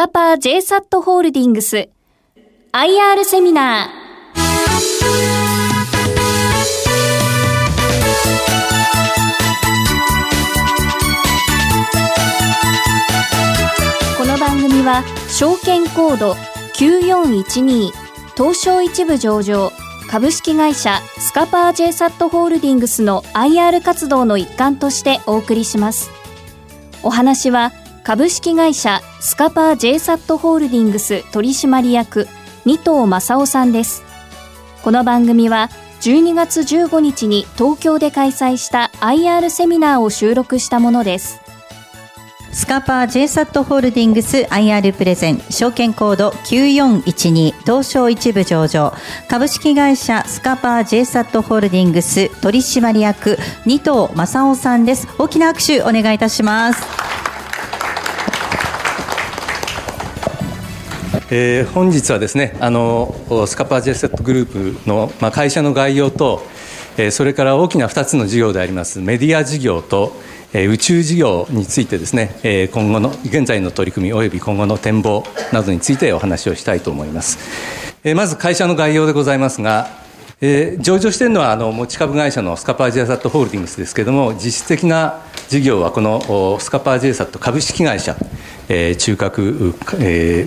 カパー JSAT ホールディングス。IR セミナー。この番組は証券コード9412東証一部上場株式会社スカパー JSAT ホールディングスの IR 活動の一環としてお送りします。お話は株式会社スカパー JSAT ホールディングス取締役二藤正夫さんです。この番組は12月15日に東京で開催した IR セミナーを収録したものです。スカパー JSAT ホールディングス IR プレゼン証券コード9412東証一部上場。株式会社スカパー JSAT ホールディングス取締役二藤正夫さんです。大きな拍手お願いいたします。えー、本日はですねあのスカパー JSAT グループの、まあ、会社の概要と、えー、それから大きな2つの事業でありますメディア事業と宇宙事業についてですね今後の現在の取り組みおよび今後の展望などについてお話をしたいと思います。まず会社の概要でございますが上場しているのはあの持ち株会社のスカパージェイサットホールディングスですけれども実質的な事業はこのスカパージェイサット株式会社中核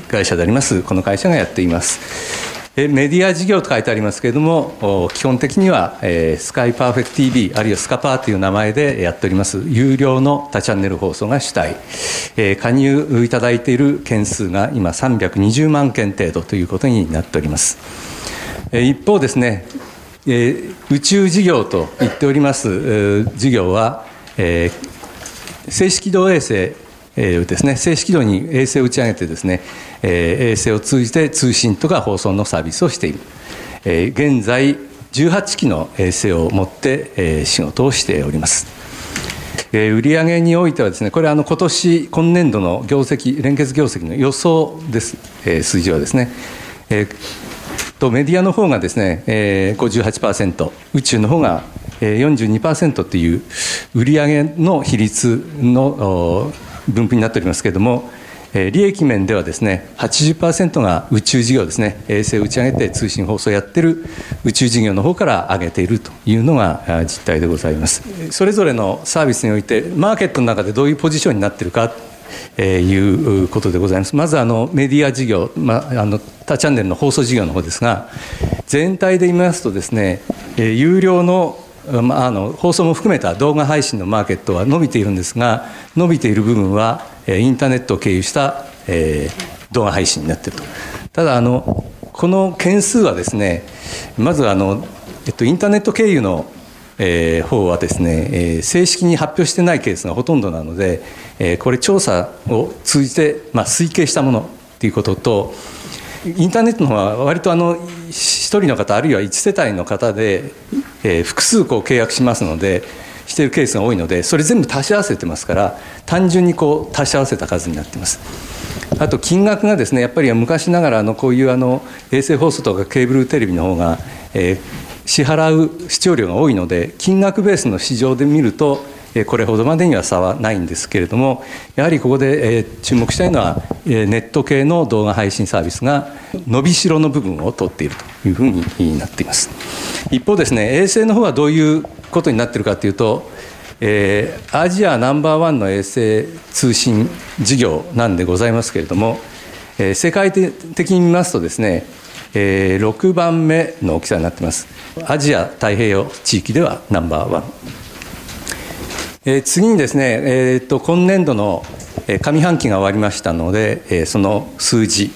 会社でありますこの会社がやっています。メディア事業と書いてありますけれども、基本的には、スカイパーフェクト TV、あるいはスカパーという名前でやっております、有料の多チャンネル放送が主体、加入いただいている件数が今、320万件程度ということになっております。一方ですね、え宇宙事業と言っております事業は、静止軌道衛星ですね、静止軌道に衛星を打ち上げてですね、え衛星を通じて通信とか放送のサービスをしている。え現在、18機の衛星を持ってえ仕事をしております。え売上においてはですね、これはあの今年、今年度の業績、連結業績の予想です、え数字はですね。えとメディアの方がですね、えー58%、宇宙の方が42%という売上の比率の分布になっておりますけれども、利益面ではですね80%が宇宙事業ですね衛星を打ち上げて通信放送やってる宇宙事業の方から上げているというのが実態でございますそれぞれのサービスにおいてマーケットの中でどういうポジションになってるかえいうことでございます。まずあのメディア事業、まあ、あの他チャンネルの放送事業の方ですが、全体で言いますとですね、え有料のまあ、あの放送も含めた動画配信のマーケットは伸びているんですが伸びている部分はインターネットを経由した、えー、動画配信になっていると。ただあのこの件数はですねまずあの、えっと、インターネット経由のえー、方はですね、えー、正式に発表してないケースがほとんどなので、えー、これ調査を通じて、まあ、推計したものということとインターネットの方は割とあの1人の方あるいは1世帯の方で、えー、複数こう契約しますのでしているケースが多いのでそれ全部足し合わせてますから単純にこう足し合わせた数になっています。あと金額がですねやっぱり昔ながらのこういうあの衛星放送とかケーブルテレビの方が、えー、支払う視聴量が多いので金額ベースの市場で見るとこれほどまでには差はないんですけれどもやはりここで注目したいのはネット系の動画配信サービスが伸びしろの部分を取っているというふうになっています。一方ですね衛星の方はどういうことになっているかというと、アジアナンバーワンの衛星通信事業なんでございますけれども、世界的に見ますとですね、えー、6番目の大きさになっています。アジア太平洋地域ではナンバーワン。えー、次にですね、えーと、今年度の上半期が終わりましたので、えー、その数字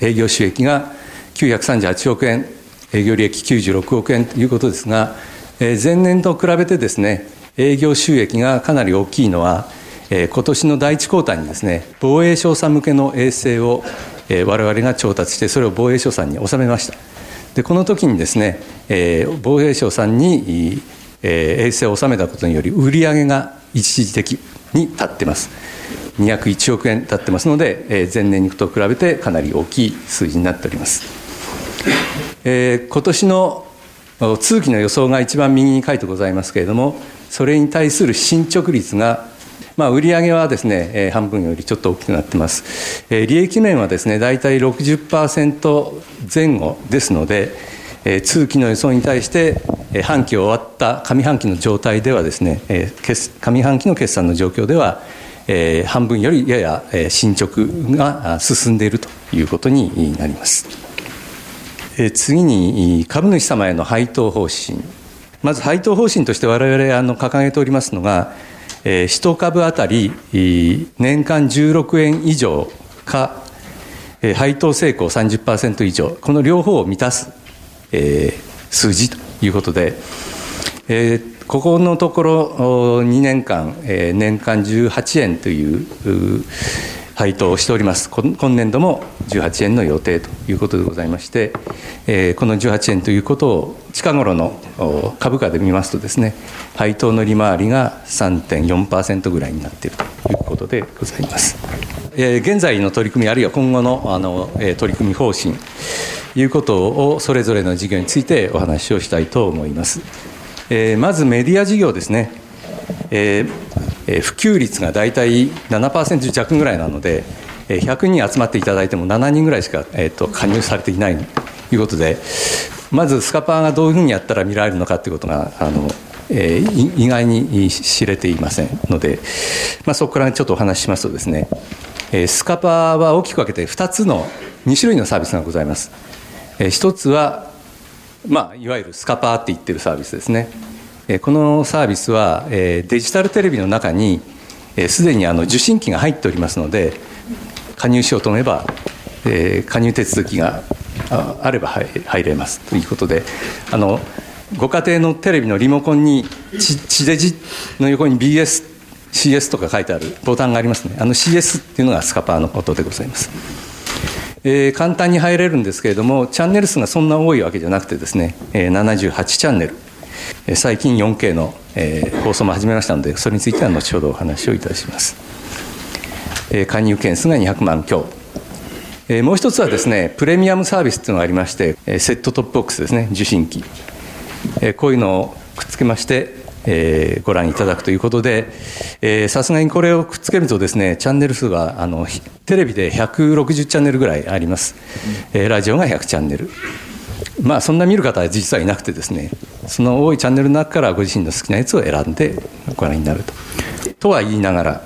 営業収益が938億円営業利益96億円ということですが、えー、前年と比べてですね営業収益がかなり大きいのは、えー、今年の第一クォーターにですね防衛省さん向けの衛星を、えー、我々が調達してそれを防衛省さんに納めました。でこの時にですね、えー、防衛省さんにえー、衛星を収めたことにより売上が一時的に立ってます201億円立ってますので、えー、前年と比べてかなり大きい数字になっております、えー、今年の通期の予想が一番右に書いてございますけれどもそれに対する進捗率がまあ、売上はですね、えー、半分よりちょっと大きくなってます。えー、利益面はですね、大体60%前後ですので、え、通期の予想に対して、え、半期終わった上半期の状態ではですね、え、上半期の決算の状況では、え、半分よりやや、え、進捗が進んでいるということになります。え、次に株主様への配当方針。まず配当方針として我々あの掲げておりますのが、1株当たり年間16円以上か、配当成功30%以上、この両方を満たすえ数字ということで、えここのところ2年間え、年間18円という配当をしております。今年度も18円の予定ということでございまして、えー、この18円ということを近頃の株価で見ますとですね、配当の利回りが3.4%ぐらいになっているということでございます。えー、現在の取り組みあるいは今後のあの、えー、取り組み方針いうことをそれぞれの事業についてお話をしたいと思います。えー、まずメディア事業ですね。えーえ普及率が大体7%弱ぐらいなので、100人集まっていただいても7人ぐらいしか、えー、と加入されていないということで、まずスカパーがどういうふうにやったら見られるのかということが、あのえー、意外に知れていませんので、まあ、そこからちょっとお話ししますとですね、え、スカパーは大きく分けて2つの2種類のサービスがございます。えー、1つは、まあ、いわゆるスカパーって言ってるサービスですね。このサービスはデジタルテレビの中にすでにあの受信機が入っておりますので加入しようと思えば加入手続きがあれば入れます。ということであのご家庭のテレビのリモコンに地デジの横に BS CS とか書いてあるボタンがありますね。あの CS っていうのがスカパーのことでございます、えー、簡単に入れるんですけれどもチャンネル数がそんな多いわけじゃなくてですね、えー、78チャンネル。最近 4K の、え放送も始めましたのでそれについては後ほどお話をいたします、え加入件数が200万強。えもう一つはですねプレミアムサービスというのがありましてセットトップボックスですね受信機。えこういうのをくっつけましてえー、ご覧いただくということでさすがにこれをくっつけるとですねチャンネル数はあのテレビで160チャンネルぐらいあります、えー、ラジオが100チャンネル。まあそんな見る方は実はいなくてですねその多いチャンネルの中からご自身の好きなやつを選んでご覧になると。とは言いながら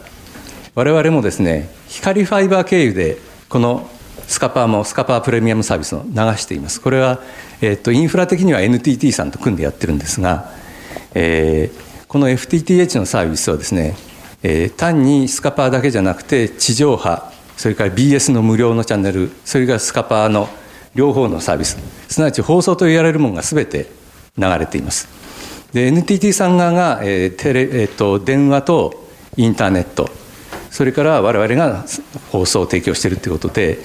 我々もですね光ファイバー経由でこのスカパーもスカパープレミアムサービスを流しています。これは、えー、とインフラ的には NTT さんと組んでやってるんですが、えー、この FTTH のサービスはですね、えー、単にスカパーだけじゃなくて地上波それから BS の無料のチャンネルそれからスカパーの両方のサービスすなわち放送と言われるものが全て流れています。で NTT さん側が、えーテレえーと、電話とインターネットそれから我々が放送を提供しているということで、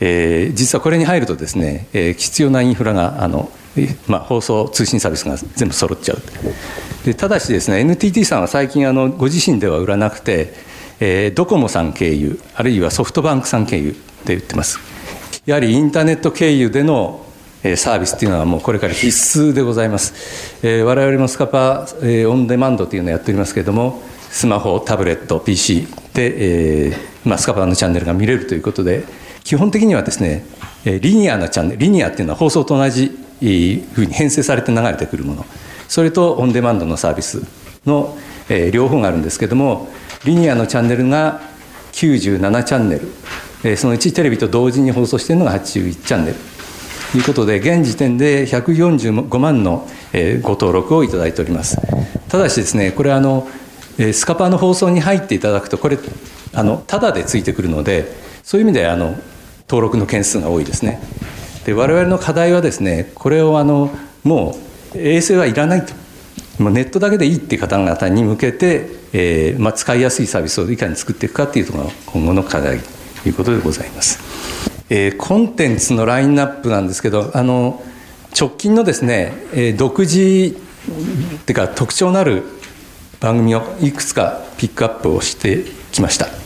えー、実はこれに入るとですね、えー、必要なインフラがあの、まあ、放送通信サービスが全部揃っちゃうでただしですね NTT さんは最近あのご自身では売らなくて、えー、ドコモさん経由あるいはソフトバンクさん経由で売ってますやはりインターネット経由でのサービスっていうのはもうこれから必須でございます。えー、我々もスカパー、えー、オンデマンドというのをやっておりますけれども、スマホ、タブレット、PC で、えーまあ、スカパーのチャンネルが見れるということで、基本的にはですね、リニアのチャンネル、リニアっていうのは放送と同じふうに編成されて流れてくるもの、それとオンデマンドのサービスの、両方があるんですけども、リニアのチャンネルが97チャンネル、そのうちテレビと同時に放送しているのが81チャンネル。ということで現時点で145万のご登録をいただいております。ただしですねこれあのスカパーの放送に入っていただくとこれあのタダでついてくるのでそういう意味であの登録の件数が多いですね。で我々の課題はですねこれをあのもう衛星はいらないともうネットだけでいいっていう方々に向けて、えーまあ、使いやすいサービスをいかに作っていくかっていうのが今後の課題ということでございます。えー、コンテンツのラインナップなんですけどあの直近のですね、えー、独自っていうか特徴のある番組をいくつかピックアップをしてきました。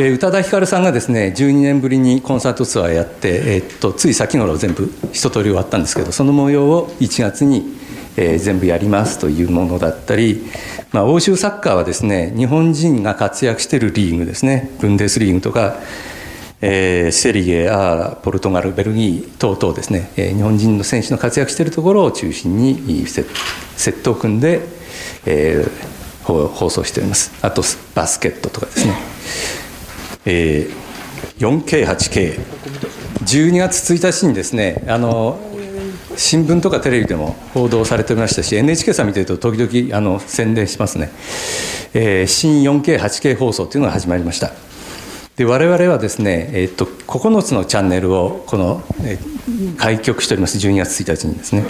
え、宇多田ヒカルさんがですね12年ぶりにコンサートツアーやって、えー、っとつい先頃全部一通り終わったんですけどその模様を1月に、えー、全部やりますというものだったり、まあ、欧州サッカーはですね日本人が活躍しているリーグですねブンデスリーグとか、えー、セリエアポルトガルベルギー等々ですね、えー、日本人の選手の活躍しているところを中心にセットを組んで、えー、放送しております。あとバスケットとかですね、えー、4K8K12 月1日にですねあの新聞とかテレビでも報道されておりましたし NHK さん見てると時々あの宣伝しますね、えー、新 4K8K 放送というのが始まりました。で我々はですね、えー、っと9つのチャンネルをこの、えー、開局しております。12月1日にですね。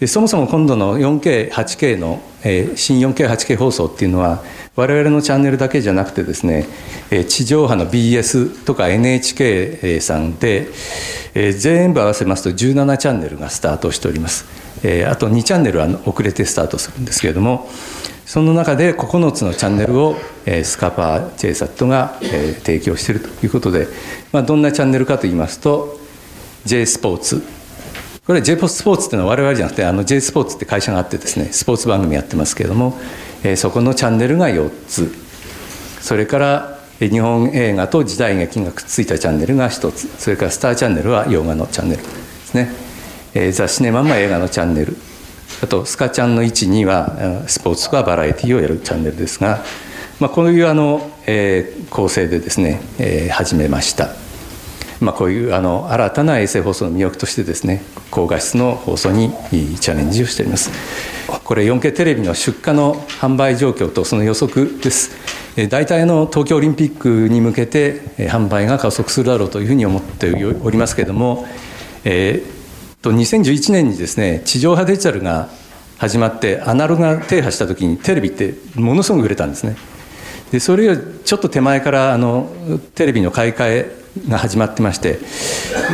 でそもそも今度の 4K8K の、えー、新 4K8K 放送っていうのは我々のチャンネルだけじゃなくてですね地上波の BS とか NHK さんで全部合わせますと17チャンネルがスタートしております。あと2チャンネルは遅れてスタートするんですけれどもその中で9つのチャンネルをスカパー JSAT が提供しているということで、まあ、どんなチャンネルかといいますと J スポーツ。これは J スポーツっていうのは我々じゃなくてあの J スポーツって会社があってですねスポーツ番組やってますけれどもえそこのチャンネルが4つ。それから日本映画と時代劇がくっついたチャンネルが1つ。それからスターチャンネルは洋画のチャンネルですね、えザ・シネマも映画のチャンネル。あとスカチャンの12はスポーツとかバラエティーをやるチャンネルですが、まあ、こういうあの、えー、構成でですね、えー、始めました。まあ、こういうあの新たな衛星放送の魅力としてですね高画質の放送にチャレンジをしております。これ 4K テレビの出荷の販売状況とその予測です。大体の東京オリンピックに向けて販売が加速するだろうというふうに思っておりますけれども、えー、と2011年にですね地上波デジタルが始まってアナログが停波した時にテレビってものすごく売れたんですね。でそれよりちょっと手前からあのテレビの買い替えが始まってまして、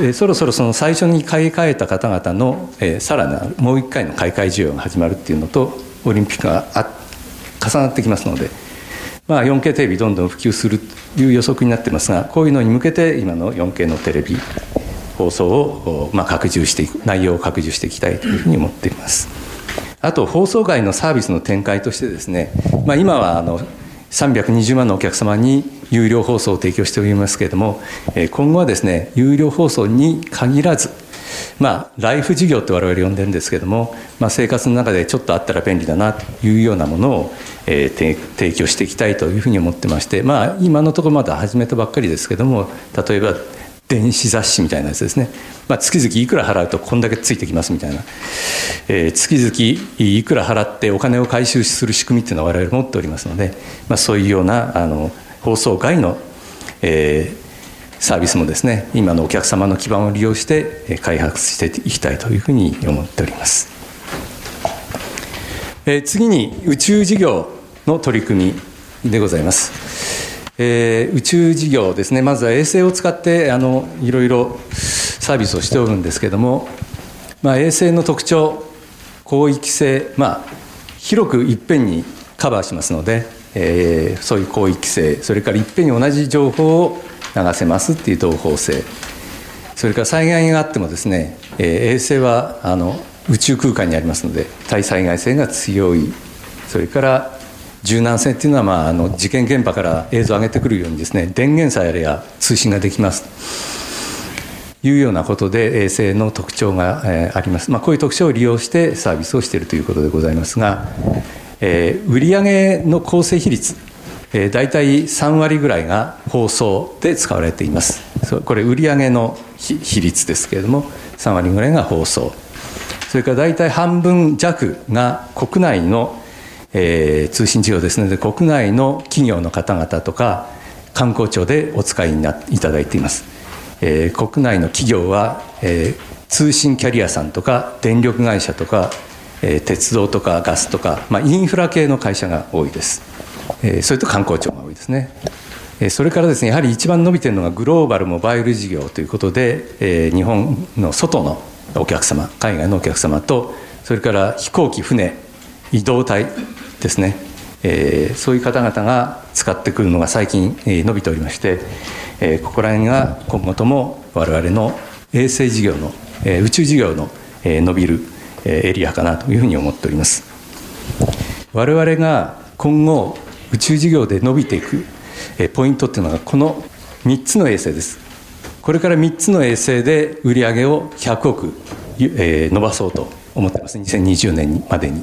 えそろそろその最初に買い替えた方々の、えさらなるもう一回の買い替え需要が始まるっていうのとオリンピックが重なってきますので、まあ、4K テレビどんどん普及するという予測になってますがこういうのに向けて今の 4K のテレビ放送を、まあ、拡充していく内容を拡充していきたいというふうに思っています。あと放送外のサービスの展開としてですね、まあ、今はあの320万のお客様に有料放送を提供しておりますけれども今後はですね有料放送に限らずまあライフ事業って我々呼んでるんですけども、まあ、生活の中でちょっとあったら便利だなというようなものを、えー、提供していきたいというふうに思ってましてまあ今のところまだ始めたばっかりですけども例えば電子雑誌みたいなやつですね、まあ、月々いくら払うとこんだけついてきますみたいな、えー、月々いくら払ってお金を回収する仕組みっていうのは我々持っておりますので、まあ、そういうようなあの放送外の、えー、サービスもですね今のお客様の基盤を利用して開発していきたいというふうに思っております、えー、次に宇宙事業の取り組みでございます。えー、宇宙事業ですね。まずは衛星を使ってあのいろいろサービスをしておるんですけども、まあ、衛星の特徴広域性、まあ、広くいっぺんにカバーしますので、えー、そういう広域性。それからいっぺんに同じ情報を流せますっていう同胞性。それから災害があってもですね、えー、衛星はあの宇宙空間にありますので対災害性が強い。それから柔軟性っていうのは、まあ、あの事件現場から映像を上げてくるようにですね電源さえあれば通信ができます。というようなことで衛星の特徴が、えー、あります、まあ、こういう特徴を利用してサービスをしているということでございますが、えー、売上の構成比率えー、大体3割ぐらいが放送で使われています。これ売上の比率ですけれども3割ぐらいが放送。それから大体半分弱が国内のえー、通信事業ですので国内の企業の方々とか観光庁でお使いにないただいています、えー、国内の企業は、えー、通信キャリアさんとか電力会社とか、えー、鉄道とかガスとか、まあ、インフラ系の会社が多いです、えー、それと観光庁が多いですね。それからですねやはり一番伸びているのがグローバルモバイル事業ということで、えー、日本の外のお客様海外のお客様とそれから飛行機船移動体ですね、えー、そういう方々が使ってくるのが最近、えー、伸びておりまして、えー、ここら辺が今後とも我々の衛星事業の、えー、宇宙事業の、えー、伸びるえ、エリアかなというふうに思っております。我々が今後宇宙事業で伸びていくえポイントっていうのがこの3つの衛星です。これから3つの衛星で売り上げを100億、えー、伸ばそうと思ってます。2020年までに。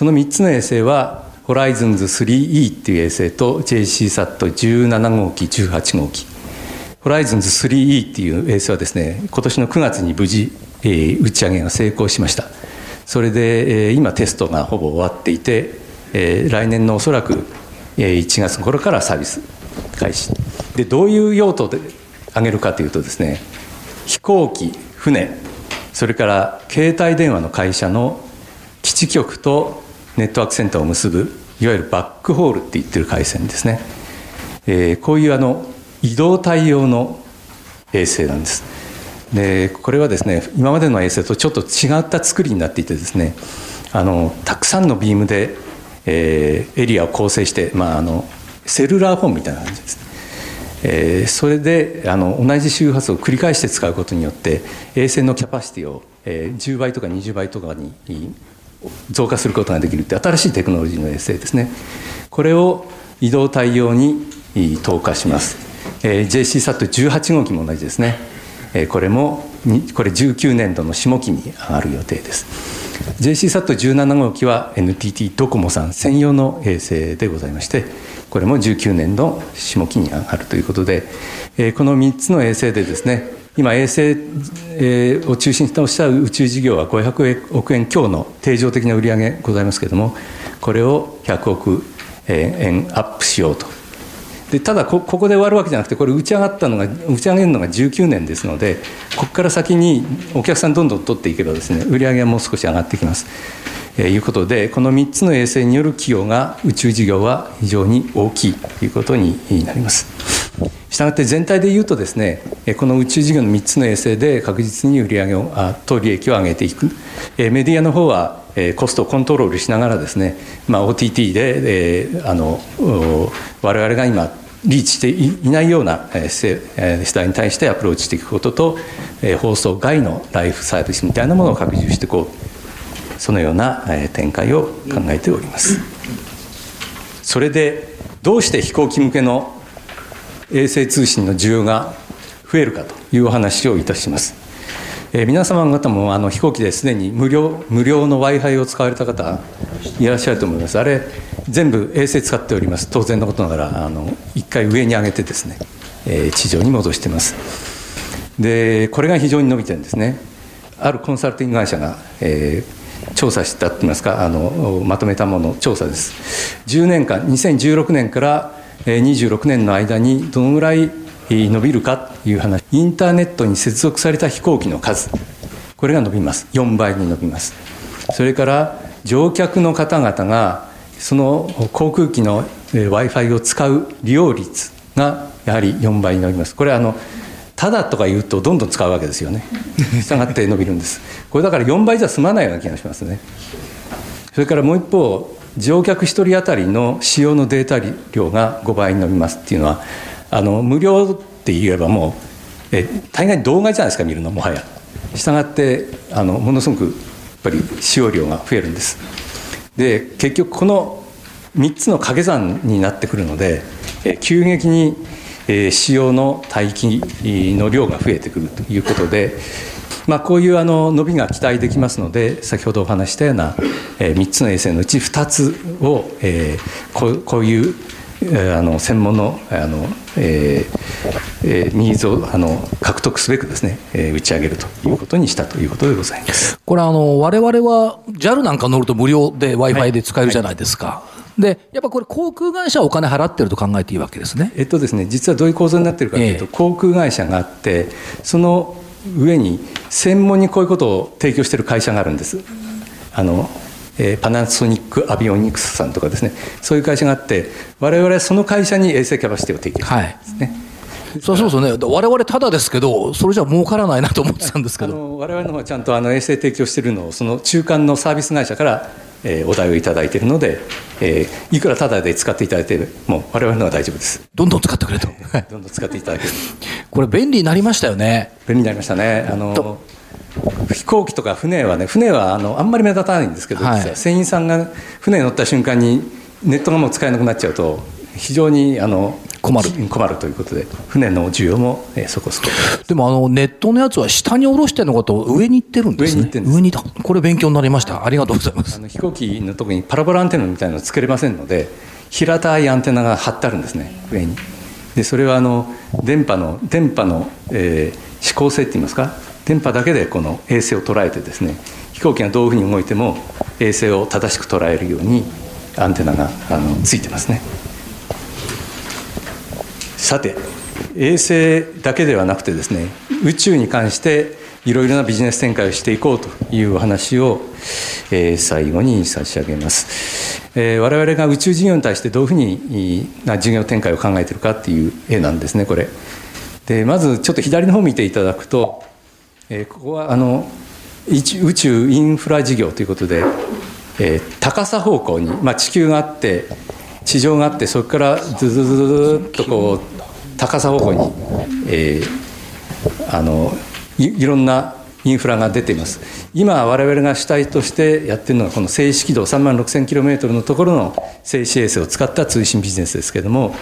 その3つの衛星はホライズンズ 3E っていう衛星と JCSAT17 号機18号機。ホライズンズ 3E っていう衛星はですね今年の9月に無事、えー、打ち上げが成功しました。それで、えー、今テストがほぼ終わっていて、えー、来年のおそらく1月頃からサービス開始。でどういう用途で上げるかというとですね飛行機船それから携帯電話の会社の基地局とネットワークセンターを結ぶいわゆるバックホールって言ってる回線ですね、えー、こういうあの移動対応の衛星なんです。でこれはですね今までの衛星とちょっと違った作りになっていてですねあのたくさんのビームで、えー、エリアを構成して、まあ、あのセルラーフォンみたいな感じです。えー、それであの同じ周波数を繰り返して使うことによって衛星のキャパシティを、えー、10倍とか20倍とかに増加することができるって新しいテクノロジーの衛星ですね。これを移動対応に投下します、えー、JCSAT18 号機も同じですね、えー、これもこれ19年度の下期に上がる予定です。JCSAT17 号機は NTT ドコモさん専用の衛星でございましてこれも19年の下期に上がるということで、えこの3つの衛星でですね今衛星を中心とした宇宙事業は500億円強の定常的な売り上げございますけれどもこれを100億円アップしようとでただここで終わるわけじゃなくてこれ打ち上がったのが打ち上げるのが19年ですのでここから先にお客さんどんどん取っていけばですね売り上げはもう少し上がってきます。えいうことでこの3つの衛星による寄与が宇宙事業は非常に大きいということになります。したがって全体でいうとですねこの宇宙事業の3つの衛星で確実に売り上げをあと利益を上げていく。メディアの方はコストをコントロールしながらですね、まあ、OTT でえあの我々が今リーチしていないような世代に対してアプローチしていくことと放送外のライフサービスみたいなものを拡充していこう。そのような展開を考えております。それでどうして飛行機向けの衛星通信の需要が増えるかというお話をいたします。え皆様方もあの飛行機ですでに無料無料の w i f i を使われた方いらっしゃると思います。あれ全部衛星使っております。当然のことながらあの1回上に上げてですね、えー、地上に戻してます。でこれが非常に伸びてるんですね。あるコンサルティング会社が、えー調査したといいますかあのまとめたもの調査です。10年間2016年から26年の間にどのぐらい伸びるかという話。インターネットに接続された飛行機の数。これが伸びます。4倍に伸びます。それから乗客の方々がその航空機の w i f i を使う利用率がやはり4倍に伸びます。これはあのただとか言うとどんどん使うわけですよね。したがって伸びるんです。これだから4倍じゃ済まないような気がしますね。それからもう一方乗客1人当たりの使用のデータ量が5倍に伸びますっていうのはあの無料って言えばもうえ大概動画じゃないですか見るのもはや。したがってあのものすごくやっぱり使用量が増えるんです。で結局この3つの掛け算になってくるのでえ急激に使用の帯域の量が増えてくるということで、まあ、こういうあの伸びが期待できますので先ほどお話したような、え3つの衛星のうち2つを、えこうこういうあの専門のあの、えー、ニーズをあの獲得すべくですね、えー、打ち上げるということにしたということでございますこれあの、われわれは JAL なんか乗ると無料で w i f i で使えるじゃないですか。はいはいで、やっぱこれ、航空会社はお金払ってると考えていいわけですね。えっとですね、実はどういう構造になってるかというと、え航空会社があって、その上に専門にこういうことを提供している会社があるんです。あのえー、パナソニック・アビオニクスさんとかですね、そういう会社があって、われわれはその会社に衛星キャパシティを提供してるんですね。はいそうそうそうね、われわれただですけど、それじゃ儲からないなと思ってたんですけどわれわれの方はちゃんとあの衛星提供しているのを、その中間のサービス会社からえー、お題をいただいているので、えー、いくらタダで使っていただいても我々のは大丈夫です。どんどん使ってくれと。どんどん使っていただける。これ便利になりましたよね。便利になりましたね。あの飛行機とか船はね船はあのあんまり目立たないんですけど、はい。船員さんが船に乗った瞬間にネットがもう使えなくなっちゃうと非常にあの困る。困るということで船の需要も、えーそこそこ。でもあのネットのやつは下に下ろしてるのかと上に行ってるんですね。上に行ってるんです。上に行った。これ勉強になりました。ありがとうございます。あの飛行機のとこにパラボラアンテナみたいなのつけれませんので平たいアンテナが張ってあるんですね。上に。でそれはあの電波の電波の、えー指向性って言いますか？電波だけでこの衛星を捉えてですね飛行機がどういうふうに動いても衛星を正しく捉えるようにアンテナがあのついてますねさて衛星だけではなくてですね宇宙に関していろいろなビジネス展開をしていこうというお話を、えー最後に差し上げます、えー我々が宇宙事業に対してどういうふうにな事業展開を考えているかっていう絵なんですねこれ。でまずちょっと左の方を見ていただくと、えーここはあの宇宙インフラ事業ということで、えー高さ方向に、まあ、地球があって地上があってそこからズズズズズっとこう高さ方向に、えーあのいろんなインフラが出ています。今我々が主体としてやってるのがこの静止軌道3万 6000km のところの静止衛星を使った通信ビジネスですけれども、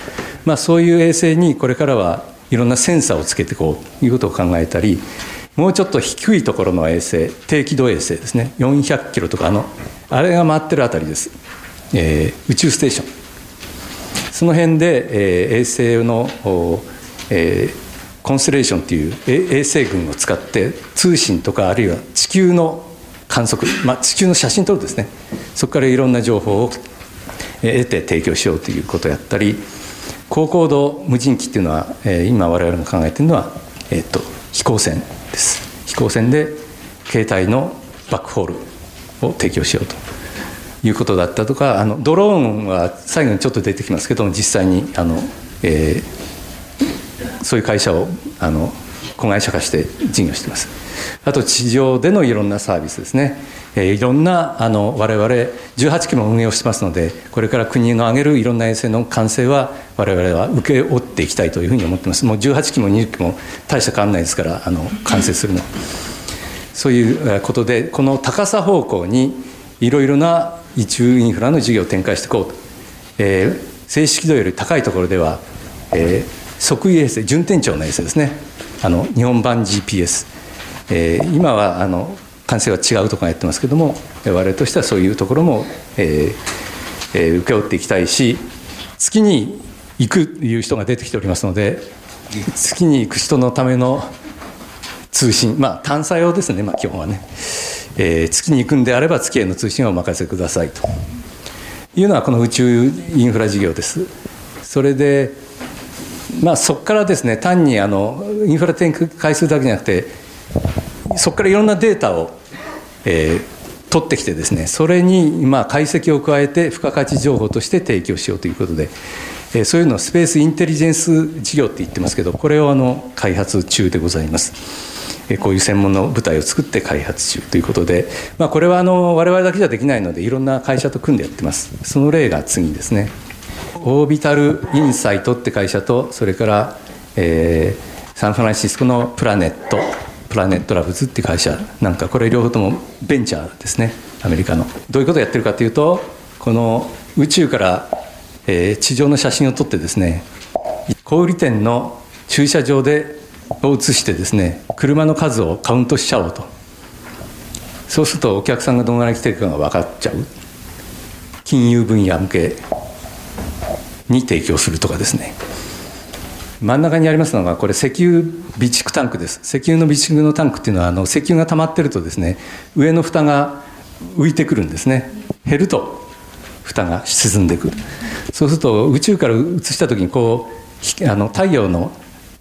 まあ、そういう衛星にこれからはいろんなセンサーをつけていこうということを考えたりもうちょっと低いところの衛星低軌道衛星ですね。400キロとかあのあれが回ってるあたりです、えー宇宙ステーション。その辺で、えー衛星の、えーコンステレーションっていう衛星群を使って通信とかあるいは地球の観測、まあ、地球の写真撮るですね。そこからいろんな情報を得て提供しようということをやったり高高度無人機っていうのは、えー今我々が考えているのは、えー、と飛行船です。飛行船で携帯のバックホールを提供しようと。いうことだったとかあのドローンは最後にちょっと出てきますけども実際にあの、えーそういう会社をあの子会社化して事業しています。あと地上でのいろんなサービスですね、えーいろんなあの我々18機も運営をしてますのでこれから国の挙げるいろんな衛星の完成は我々は請け負っていきたいというふうに思ってます。もう18機も20機も大した変わらないですからあの完成するの。そういうことでこの高さ方向にいろいろな宇宙インフラの事業を展開していこうと、えー静止軌道より高いところでは、えー測位衛星順天頂の衛星ですね。あの日本版 GPS、えー今はあの完成は違うところがやってますけども我々としてはそういうところも、えーえー請け負っていきたいし月に行くという人が出てきておりますので月に行く人のための通信、まあ、探査用ですね、まあ、基本はね、えー月に行くんであれば月への通信をお任せくださいというのはこの宇宙インフラ事業です。それで、まあ、そこからですね単にあのインフラ展開するだけじゃなくてそこからいろんなデータを、えー取ってきてですねそれにまあ解析を加えて付加価値情報として提供しようということで、えそういうのをスペースインテリジェンス事業って言ってますけどこれをあの開発中でございます。こういう専門の部隊を作って開発中ということで、まあ、これはあの我々だけじゃできないのでいろんな会社と組んでやってます。その例が次ですね。オービタルインサイトって会社とそれから、えーサンフランシスコのプラネットプラネットラブズって会社なんかこれ両方ともベンチャーですね。アメリカの。どういうことをやってるかというとこの宇宙から、えー地上の写真を撮ってですね小売店の駐車場でを写してですね車の数をカウントしちゃおうと。そうするとお客さんがどのぐらい来てるかが分かっちゃう。金融分野向けに提供するとかですね。真ん中にありますのがこれ石油備蓄タンクです。石油の備蓄のタンクっていうのはあの石油が溜まってるとですね上の蓋が浮いてくるんですね。減ると蓋が沈んでく。るそうすると宇宙から映した時にこうあの太陽の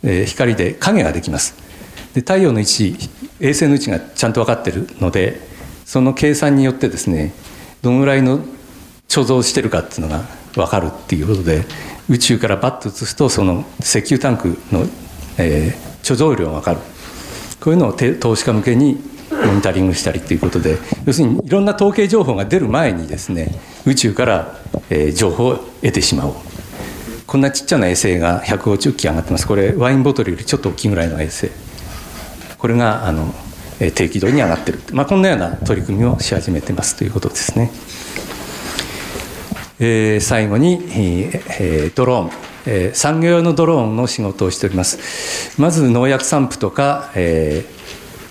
え光で影ができます。で太陽の位置衛星の位置がちゃんと分かってるのでその計算によってですねどのぐらいの貯蔵してるかっていうのが分かるっていうことで宇宙からバッと映すとその石油タンクの、えー貯蔵量が分かる。こういうのを投資家向けにモニタリングしたりということで要するにいろんな統計情報が出る前にですね宇宙から、えー情報を得てしまおう。こんなちっちゃな衛星が150機上がってますこれワインボトルよりちょっと大きいぐらいの衛星これがあのえー低軌道に上がってる、まあ、こんなような取り組みをし始めてますということですね。えー最後に、えードローン、えー産業用のドローンの仕事をしております。まず農薬散布とか、えー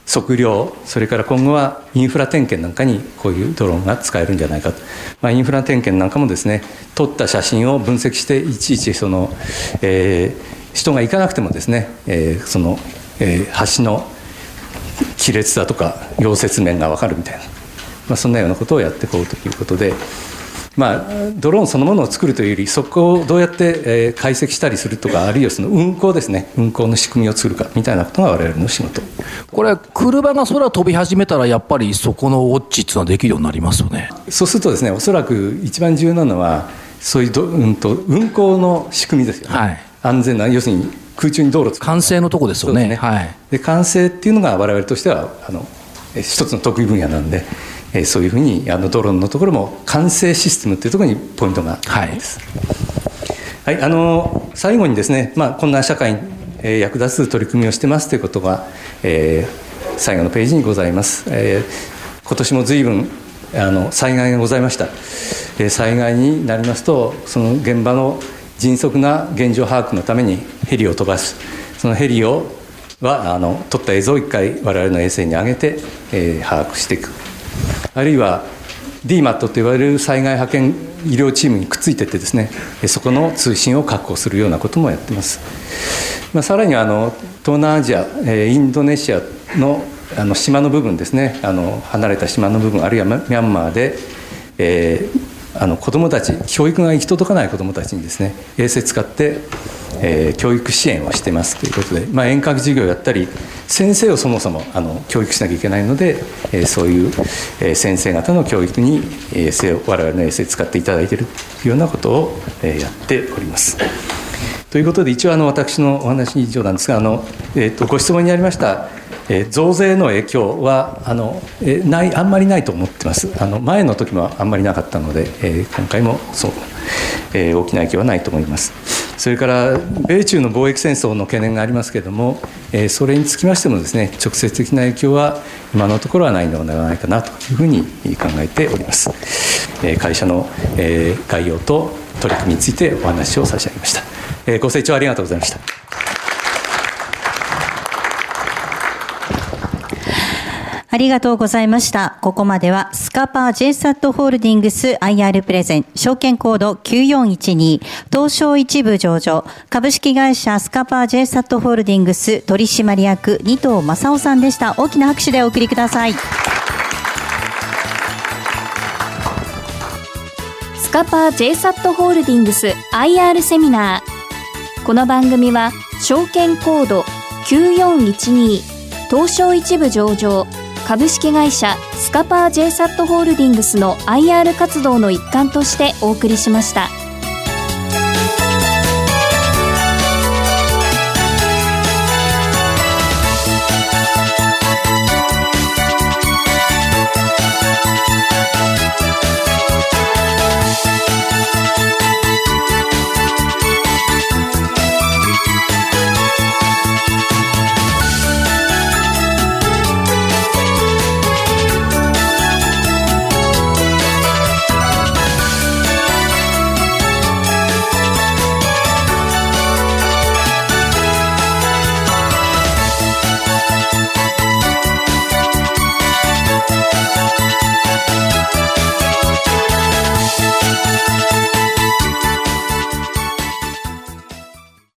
測量、それから今後はインフラ点検なんかにこういうドローンが使えるんじゃないかと、まあ、インフラ点検なんかもですね、撮った写真を分析して、いちいちその、えー人が行かなくてもですね、えーその、えー橋の亀裂だとか溶接面が分かるみたいな、まあ、そんなようなことをやっていこうということで、まあ、ドローンそのものを作るというよりそこをどうやって、えー解析したりするとかあるいはその運行ですね運行の仕組みを作るかみたいなことが我々の仕事これ、車が空飛び始めたら、やっぱりそこのウォッチっていうのはできるようになりますよね。そうするとですねおそらく一番重要なのはそういうど、うん、と運行の仕組みですよね、はい安全な要するに空中に道路を作る完成のとこですよね。ねはい。で完成っていうのが我々としてはあのえ一つの得意分野なんで、えそういうふうにあのドローンのところも完成システムっていうところにポイントがあるんです。はい、あの最後にですね、まあ、こんな社会にえー役立つ取り組みをしてますということが、えー最後のページにございます。えー今年も随分あの災害がございました、えー災害になりますとその現場の迅速な現状把握のためにヘリを飛ばすそのヘリをはあの撮った映像を一回我々の衛星に上げて、えー把握していくあるいは DMAT と言われる災害派遣医療チームにくっついていってですねえそこの通信を確保するようなこともやってます、まあ、さらにあの東南アジアえインドネシアのあの島の部分ですねあの離れた島の部分あるいはミャンマーで、えーあの子どもたち教育が行き届かない子どもたちにですね衛星使って、えー教育支援をしてますということで、まあ、遠隔授業をやったり先生をそもそもあの教育しなきゃいけないので、えーそういう、えー先生方の教育に衛星を我々の衛星使っていただいているというようなことを、えやっております。ということで一応あの私のお話以上なんですがあの、えー、とご質問にありました、えー増税の影響はあの、えーないあんまりないと思ってます。あの前の時もあんまりなかったので、えー今回もそう、えー大きな影響はないと思います。それから米中の貿易戦争の懸念がありますけれども、えーそれにつきましてもですね直接的な影響は今のところはないのではないかなというふうに考えております、えー会社の、えー概要と取り組みについてお話を差し上げました、えご清聴ありがとうございました。ありがとうございました。ここまではスカパー JSAT ホールディングス IR プレゼン証券コード9412東証一部上場株式会社スカパー JSAT ホールディングス取締役二藤正夫さんでした。大きな拍手でお送りください。スカパー JSAT ホールディングス IR セミナーこの番組は証券コード9412東証一部上場株式会社スカパー JSAT ホールディングスの IR 活動の一環としてお送りしました。